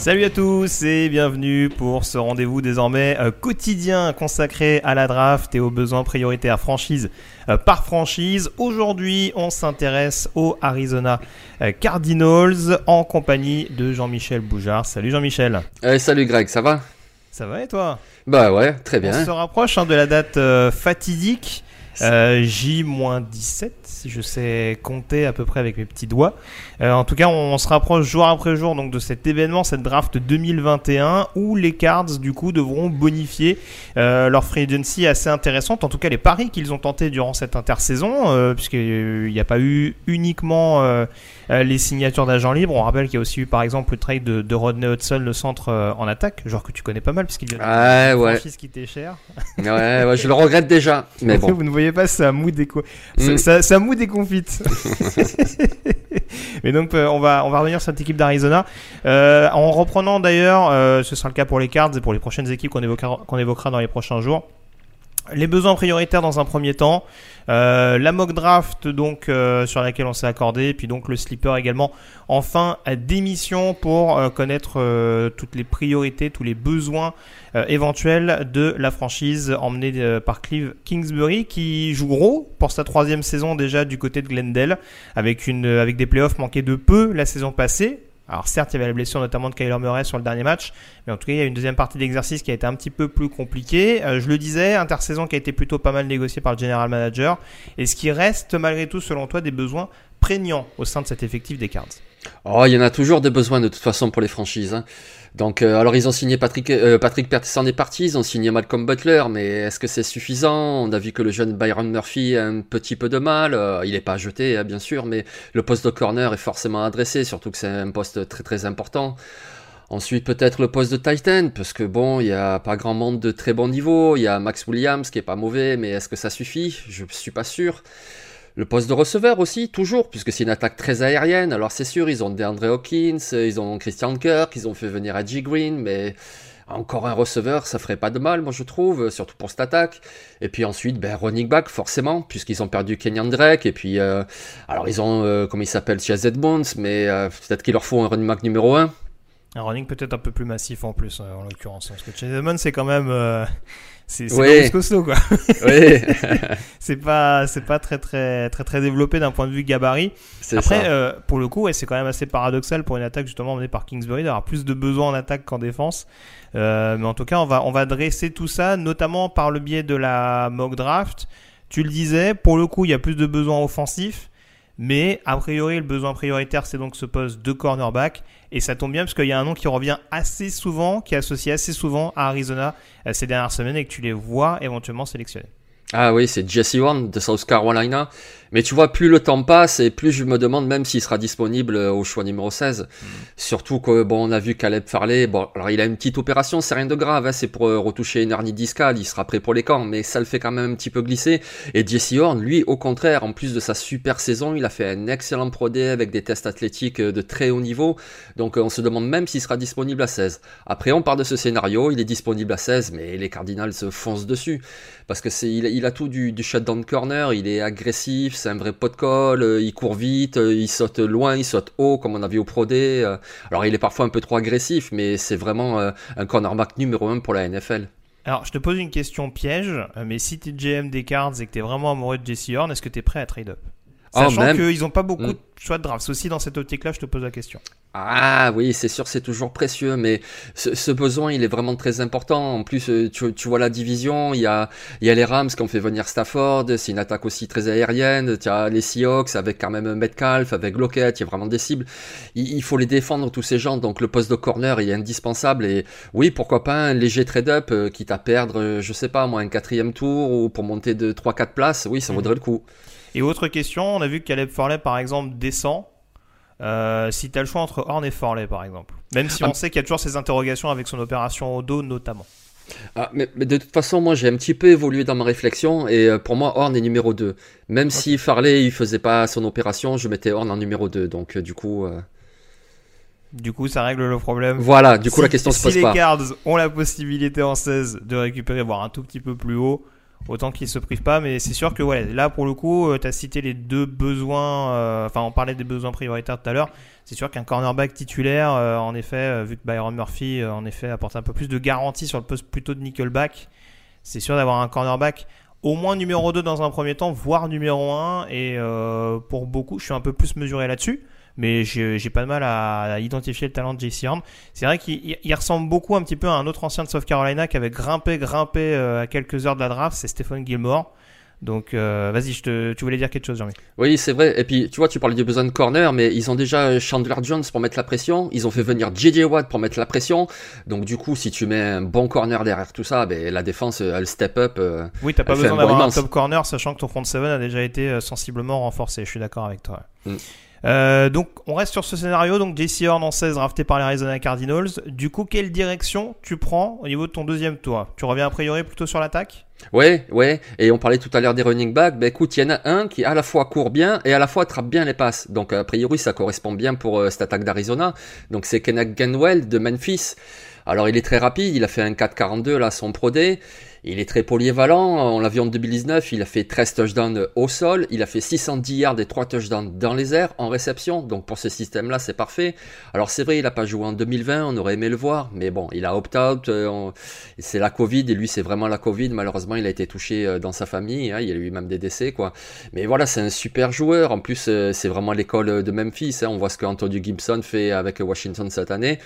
Salut à tous et bienvenue pour ce rendez-vous désormais euh, quotidien consacré à la draft et aux besoins prioritaires franchise euh, par franchise. Aujourd'hui, on s'intéresse aux Arizona euh, Cardinals en compagnie de Jean-Michel Boujard. Salut Jean-Michel. salut Greg, ça va? Ça va et toi? Bah ouais, très bien. On se rapproche hein, de la date fatidique. J-17 si je sais compter à peu près avec mes petits doigts. Euh, en tout cas, on, se rapproche jour après jour donc de cet événement, cette draft 2021, où les Cards du coup devront bonifier euh, leur free agency assez intéressante. En tout cas, les paris qu'ils ont tentés durant cette intersaison, euh, puisqu'il n'y a pas eu uniquement les signatures d'agents libres. On rappelle qu'il y a aussi eu par exemple le trade de, Rodney Hudson, le centre en attaque, genre que tu connais pas mal puisqu'il y a une franchise qui était cher. ouais, ouais, je le regrette déjà. Mais bon. Vous ne voyez pas, ça mou déco. Mm. Ça, ça, mou déconfite. Mais donc, euh, on va, on va revenir sur cette équipe d'Arizona. Euh, en reprenant d'ailleurs, euh, ce sera le cas pour les Cards et pour les prochaines équipes qu'on évoquera, qu'on évoquera dans les prochains jours les besoins prioritaires dans un premier temps, euh, la mock draft donc euh, sur laquelle on s'est accordé, puis donc le slipper également. Enfin à démission pour euh, connaître toutes les priorités, tous les besoins éventuels de la franchise emmenée par Clive Kingsbury qui joue gros pour sa troisième saison déjà du côté de Glendale avec une avec des playoffs manqués de peu la saison passée alors certes, il y avait la blessure notamment de Kyler Murray sur le dernier match, mais en tout cas, il y a une deuxième partie d'exercice qui a été un petit peu plus compliquée. Euh, je le disais, intersaison qui a été plutôt pas mal négociée par le general manager. Et ce qui reste malgré tout, selon toi, des besoins prégnants au sein de cet effectif des Cards? Oh, il y en a toujours des besoins de toute façon pour les franchises. Hein. Donc, euh, alors ils ont signé Patrick, euh, Patrick est parti, ils ont signé Malcolm Butler, mais est-ce que c'est suffisant? On a vu que le jeune Byron Murphy a un petit peu de mal. Euh, il n'est pas jeté, hein, bien sûr, mais le poste de corner est forcément adressé, surtout que c'est un poste très très important. Ensuite, peut-être le poste de Titan, parce que bon, il n'y a pas grand monde de très bon niveau. Il y a Max Williams qui est pas mauvais, mais est-ce que ça suffit? Je suis pas sûr. Le poste de receveur aussi, toujours, puisque c'est une attaque très aérienne. Alors c'est sûr, ils ont DeAndre Hawkins, ils ont Christian Kirk, ils ont fait venir Edgy Green, mais encore un receveur, ça ferait pas de mal, moi je trouve, surtout pour cette attaque. Et puis ensuite, ben, running back, forcément, puisqu'ils ont perdu Kenyan Drake. Et puis, euh, alors ils ont, euh, comment il s'appelle, Chaz Edmonds, mais euh, peut-être qu'il leur faut un running back numéro 1. Un running peut-être un peu plus massif en plus, en l'occurrence. Parce que Edmonds, c'est quand même c'est oui. costaud quoi. Oui. c'est pas c'est pas très très très très développé d'un point de vue gabarit. Après euh, pour le coup, c'est quand même assez paradoxal pour une attaque justement menée par Kingsbury d'avoir plus de besoins en attaque qu'en défense. Euh, mais en tout cas, on va on va dresser tout ça notamment par le biais de la mock draft. Tu le disais, pour le coup, il y a plus de besoins offensifs. Mais a priori, le besoin prioritaire, c'est donc ce poste de cornerback. Et ça tombe bien parce qu'il y a un nom qui revient assez souvent, qui est associé assez souvent à Arizona euh, ces dernières semaines et que tu les vois éventuellement sélectionnés. Ah oui, c'est Jesse Warren de South Carolina. Mais tu vois, plus le temps passe et plus je me demande même s'il sera disponible euh, au choix numéro 16. Mm. Surtout que, bon, on a vu Caleb Farley. Bon, alors il a une petite opération, c'est rien de grave, hein, c'est pour euh, retoucher une hernie discale, il sera prêt pour les camps, mais ça le fait quand même un petit peu glisser. Et Jesse Horn, lui, au contraire, en plus de sa super saison, il a fait un excellent Pro avec des tests athlétiques euh, de très haut niveau. Donc on se demande même s'il sera disponible à 16. Après, on part de ce scénario, il est disponible à 16, mais les Cardinals se foncent dessus. Parce que c'est, il, a tout du, du shutdown corner, il est agressif, c'est un vrai pot de colle, euh, il court vite, euh, il saute loin, il saute haut, comme on a vu au Pro. Euh. Alors il est parfois un peu trop agressif, mais c'est vraiment un cornerback numéro 1 pour la NFL. Alors, je te pose une question piège, mais si tu es GM des Cards et que tu es vraiment amoureux de Jesse Horn, est-ce que tu es prêt à trade up? Ah, Sachant qu'ils n'ont pas beaucoup mm. de choix de draft. C'est aussi dans cette optique-là, je te pose la question. Ah oui, c'est sûr, c'est toujours précieux, mais ce, besoin, il est vraiment très important. En plus, euh, tu, tu vois la division, il y a, il y a les Rams qui ont fait venir Stafford, c'est une attaque aussi très aérienne. Tu as les Seahawks avec quand même Metcalf, avec Lockett, il y a vraiment des cibles. Il, faut les défendre, tous ces gens. Donc le poste de corner, il est indispensable. Et oui, pourquoi pas un léger trade-up, euh, quitte à perdre, euh, je sais pas, moi, un quatrième tour ou pour monter de 3-4 places. Oui, ça mhm. vaudrait le coup. Et autre question, on a vu que Caleb Farley, par exemple, descend. Euh, si tu as le choix entre Horn et Forley, par exemple. Même si on ah. sait qu'il y a toujours ces interrogations avec son opération au dos, notamment. Ah, mais, de toute façon, moi j'ai un petit peu évolué dans ma réflexion et euh, pour moi, Horn est numéro 2. Même si Farley il faisait pas son opération, je mettais Horn en numéro 2. Donc euh, du coup. Du coup, ça règle le problème. Voilà, du coup la question se pose pas. Si les Cards ont la possibilité en 16 de récupérer, voire un tout petit peu plus haut, autant qu'ils se privent pas. Mais c'est sûr que là pour le coup, euh, tu as cité les deux besoins. Euh, enfin, on parlait des besoins prioritaires tout à l'heure. C'est sûr qu'un cornerback titulaire, euh, en effet, vu que Byron Murphy, en effet, apporte un peu plus de garantie sur le poste plutôt de nickelback, c'est sûr d'avoir un cornerback au moins numéro 2 dans un premier temps, voire numéro 1. Et pour beaucoup, je suis un peu plus mesuré là-dessus mais j'ai pas de mal à, identifier le talent de JC Horn. C'est vrai qu'il ressemble beaucoup un petit peu à un autre ancien de South Carolina qui avait grimpé, grimpé euh, à quelques heures de la draft, c'est Stephen Gilmore. Donc euh, vas-y, tu voulais dire quelque chose, Jean-Mi Oui, c'est vrai. Et puis, tu vois, tu parlais du besoin de corner, mais ils ont déjà Chandler Jones pour mettre la pression. Ils ont fait venir JJ Watt pour mettre la pression. Donc, du coup, si tu mets un bon corner derrière tout ça, ben, la défense, elle step up. Euh, oui, t'as pas besoin d'avoir un top corner, sachant que ton front 7 a déjà été sensiblement renforcé. Je suis d'accord avec toi. Mm. Euh, donc on reste sur ce scénario, donc JC Horn en 16 drafté par les Arizona Cardinals. Du coup, quelle direction tu prends au niveau de ton deuxième tour? Tu reviens a priori plutôt sur l'attaque? Ouais, ouais, et on parlait tout à l'heure des running backs. Ben écoute, il y en a un qui à la fois court bien et à la fois attrape bien les passes. Donc a priori, ça correspond bien pour euh, cette attaque d'Arizona. Donc c'est Kenneth Ganwell de Memphis. Alors il est très rapide, il a fait un 4.42 là son Pro. Il est très polyvalent. On l'a vu en 2019, il a fait 13 touchdowns au sol, il a fait 610 yards et 3 touchdowns dans les airs en réception. Donc pour ce système-là, c'est parfait. Alors c'est vrai, il n'a pas joué en 2020, on aurait aimé le voir, mais bon, il a opt-out. Euh, c'est la Covid et lui, c'est vraiment la Covid. Malheureusement, il a été touché euh, dans sa famille. Hein, il y a eu même des décès. Mais voilà, c'est un super joueur. En plus, euh, c'est vraiment l'école de Memphis. Hein. On voit ce qu'Antonio Gibson fait avec Washington cette année.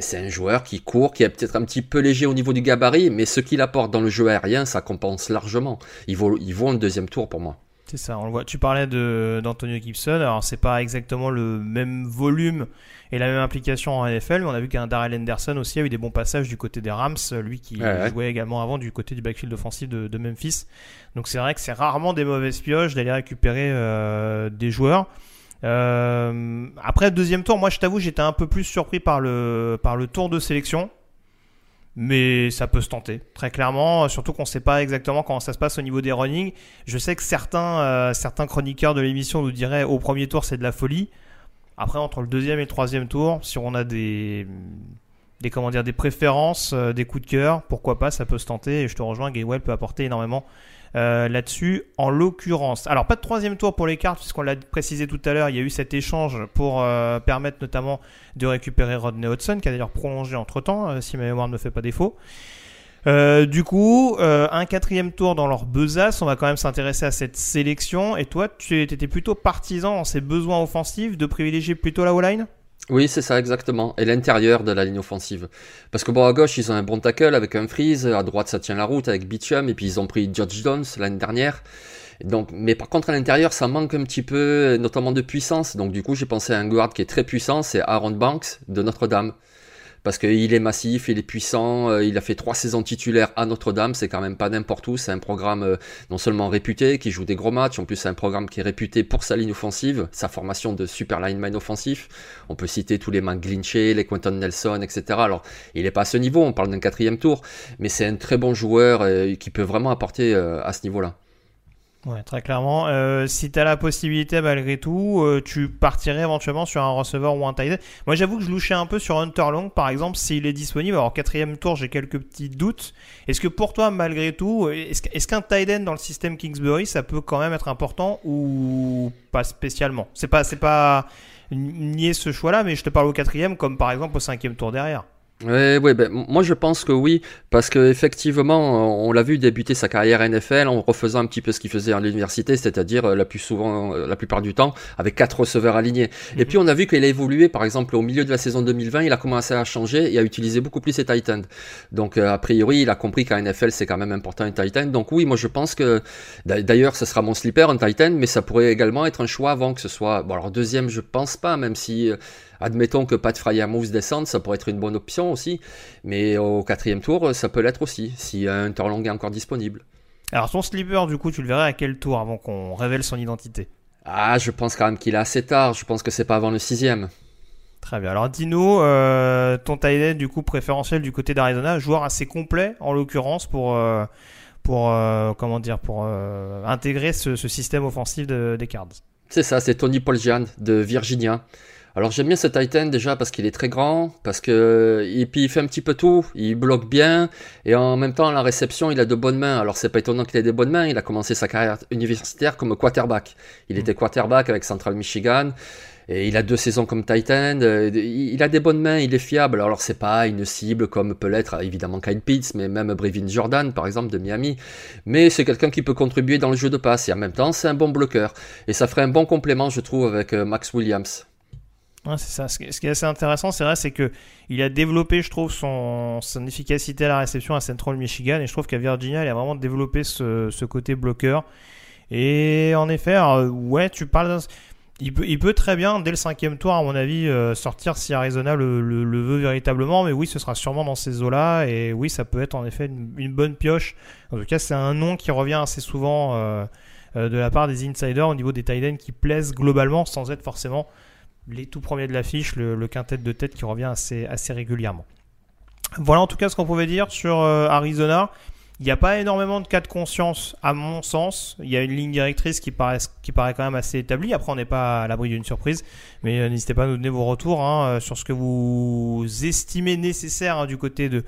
C'est un joueur qui court, qui est peut-être un petit peu léger au niveau du gabarit, mais ce qu'il apporte dans le jeu aérien, ça compense largement. Il vaut, il vaut un deuxième tour pour moi. C'est ça, on le voit. Tu parlais d'Antonio Gibson, alors c'est pas exactement le même volume et la même implication en NFL, mais on a vu qu'un Darrell Henderson aussi a eu des bons passages du côté des Rams, lui qui jouait également avant du côté du backfield offensif de, Memphis. Donc c'est vrai que c'est rarement des mauvaises pioches d'aller récupérer euh, des joueurs. Euh, après deuxième tour, moi je t'avoue j'étais un peu plus surpris par le par le tour de sélection mais ça peut se tenter, très clairement, surtout qu'on ne sait pas exactement comment ça se passe au niveau des running. Je sais que certains, euh, certains chroniqueurs de l'émission nous diraient au premier tour c'est de la folie. Après, entre le deuxième et le troisième tour, si on a des, des, comment dire, des préférences, euh, des coups de cœur, pourquoi pas, ça peut se tenter. Et je te rejoins, Gaywell peut apporter énormément euh, là-dessus, en l'occurrence. Alors, pas de troisième tour pour les cartes, puisqu'on l'a précisé tout à l'heure, il y a eu cet échange pour euh, permettre notamment de récupérer Rodney Hudson, qui a d'ailleurs prolongé entre-temps, euh, si ma mémoire ne fait pas défaut. du coup, un quatrième tour dans leur besace, on va quand même s'intéresser à cette sélection. Et toi, tu étais plutôt partisan en ces besoins offensifs de privilégier plutôt la O-line? Oui, c'est ça, exactement. Et l'intérieur de la ligne offensive. Parce que bon, à gauche, ils ont un bon tackle avec un freeze. À droite, ça tient la route avec Beecham. Et puis, ils ont pris George Jones l'année dernière. Donc, mais par contre, à l'intérieur, ça manque un petit peu, notamment de puissance. Donc, du coup, j'ai pensé à un guard qui est très puissant. C'est Aaron Banks de Notre-Dame parce qu'il est massif, il est puissant, euh, il a fait trois saisons titulaires à Notre-Dame, c'est quand même pas n'importe où, c'est un programme euh, non seulement réputé, qui joue des gros matchs, en plus c'est un programme qui est réputé pour sa ligne offensive, sa formation de super lineman offensif, on peut citer tous les McGlinchey, les Quentin Nelson, etc. Alors il est pas à ce niveau, on parle d'un quatrième tour, mais c'est un très bon joueur euh, qui peut vraiment apporter à ce niveau-là. Ouais, très clairement. Euh, si tu as la possibilité, malgré tout, euh, tu partirais éventuellement sur un receveur ou un tight end. Moi, j'avoue que je louchais un peu sur Hunter Long, par exemple, s'il est disponible. Alors, quatrième tour, j'ai quelques petits doutes. Est-ce que pour toi, malgré tout, est-ce qu'un tight end dans le système Kingsbury, ça peut quand même être important ou pas spécialement? C'est pas, c'est pas nier ce choix-là, mais je te parle au quatrième, comme par exemple au cinquième tour derrière. Oui, ouais, ben, moi je pense que oui, parce que effectivement, on l'a vu débuter sa carrière NFL en refaisant un petit peu ce qu'il faisait à l'université, c'est-à-dire euh, la plus souvent, euh, la plupart du temps, avec quatre receveurs alignés. Et puis on a vu qu'il a évolué, par exemple, au milieu de la saison 2020, il a commencé à changer et à utiliser beaucoup plus ses tight ends. Donc euh, a priori, il a compris qu'à NFL c'est quand même important un tight end. Donc oui, moi je pense que d'ailleurs, ce sera mon sleeper, un tight end, mais ça pourrait également être un choix avant que ce soit. Bon alors deuxième, je pense pas, même si Admettons que Pat Moves descende, ça pourrait être une bonne option aussi. Mais au quatrième tour, ça peut l'être aussi, si un Turlong est encore disponible. Alors ton sleeper, du coup, tu le verrais à quel tour avant qu'on révèle son identité? Ah, je pense quand même qu'il est assez tard. Je pense que c'est pas avant le sixième. Très bien. Alors Dino, euh, ton tight du coup préférentiel du côté d'Arizona, joueur assez complet en l'occurrence pour euh, pour euh, comment dire pour intégrer ce, système offensif des Cards. C'est ça, c'est Tony Poljan de Virginia. Alors j'aime bien ce Titan déjà parce qu'il est très grand, parce que et puis il fait un petit peu tout, il bloque bien et en même temps la réception il a de bonnes mains. Alors c'est pas étonnant qu'il ait des bonnes mains, il a commencé sa carrière universitaire comme quarterback. Il était quarterback avec Central Michigan et il a deux saisons comme Titan. Euh, il a des bonnes mains, il est fiable. Alors c'est pas une cible comme peut l'être évidemment Kyle Pitts, mais même Brevin Jordan par exemple de Miami. Mais c'est quelqu'un qui peut contribuer dans le jeu de passe et en même temps c'est un bon bloqueur et ça ferait un bon complément je trouve avec euh, Max Williams Ce qui est assez intéressant, c'est vrai, c'est que il a développé, je trouve, son, efficacité à la réception à Central Michigan, et je trouve qu'à Virginia, il a vraiment développé ce, côté bloqueur. Et en effet, ouais, tu parles. Il peut, il peut très bien, dès le cinquième tour, à mon avis, euh, sortir si Arizona le, le, veut véritablement. Mais oui, ce sera sûrement dans ces eaux-là. Et oui, ça peut être en effet une, bonne pioche. En tout cas, c'est un nom qui revient assez souvent euh, euh, de la part des insiders au niveau des tight qui plaisent globalement, sans être forcément les tout premiers de l'affiche, le, le quintet de tête qui revient assez, régulièrement. Voilà en tout cas ce qu'on pouvait dire sur euh, Arizona. Il n'y a pas énormément de cas de conscience à mon sens. Il y a une ligne directrice qui paraît, quand même assez établie. Après, on n'est pas à l'abri d'une surprise. Mais euh, n'hésitez pas à nous donner vos retours hein, euh, sur ce que vous estimez nécessaire hein, du côté de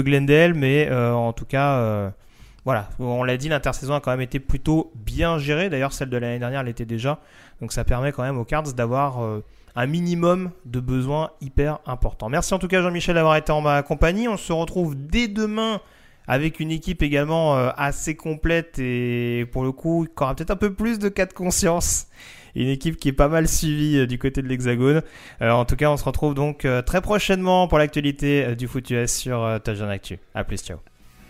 Glendale. Mais en tout cas, voilà, on l'a dit, l'intersaison a quand même été plutôt bien gérée. D'ailleurs, celle de l'année dernière l'était déjà. Donc ça permet quand même aux Cards d'avoir un minimum de besoins hyper importants. Merci en tout cas Jean-Michel d'avoir été en ma compagnie. On se retrouve dès demain avec une équipe également euh, assez complète et pour le coup, il aura peut-être un peu plus de cas de conscience. Une équipe qui est pas mal suivie euh, du côté de l'Hexagone. Euh, en tout cas, on se retrouve donc très prochainement pour l'actualité du foot US sur Touchdown Actu. A plus, ciao.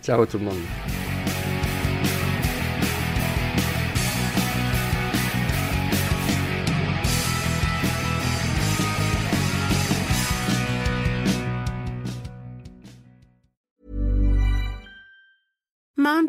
Ciao tout le monde.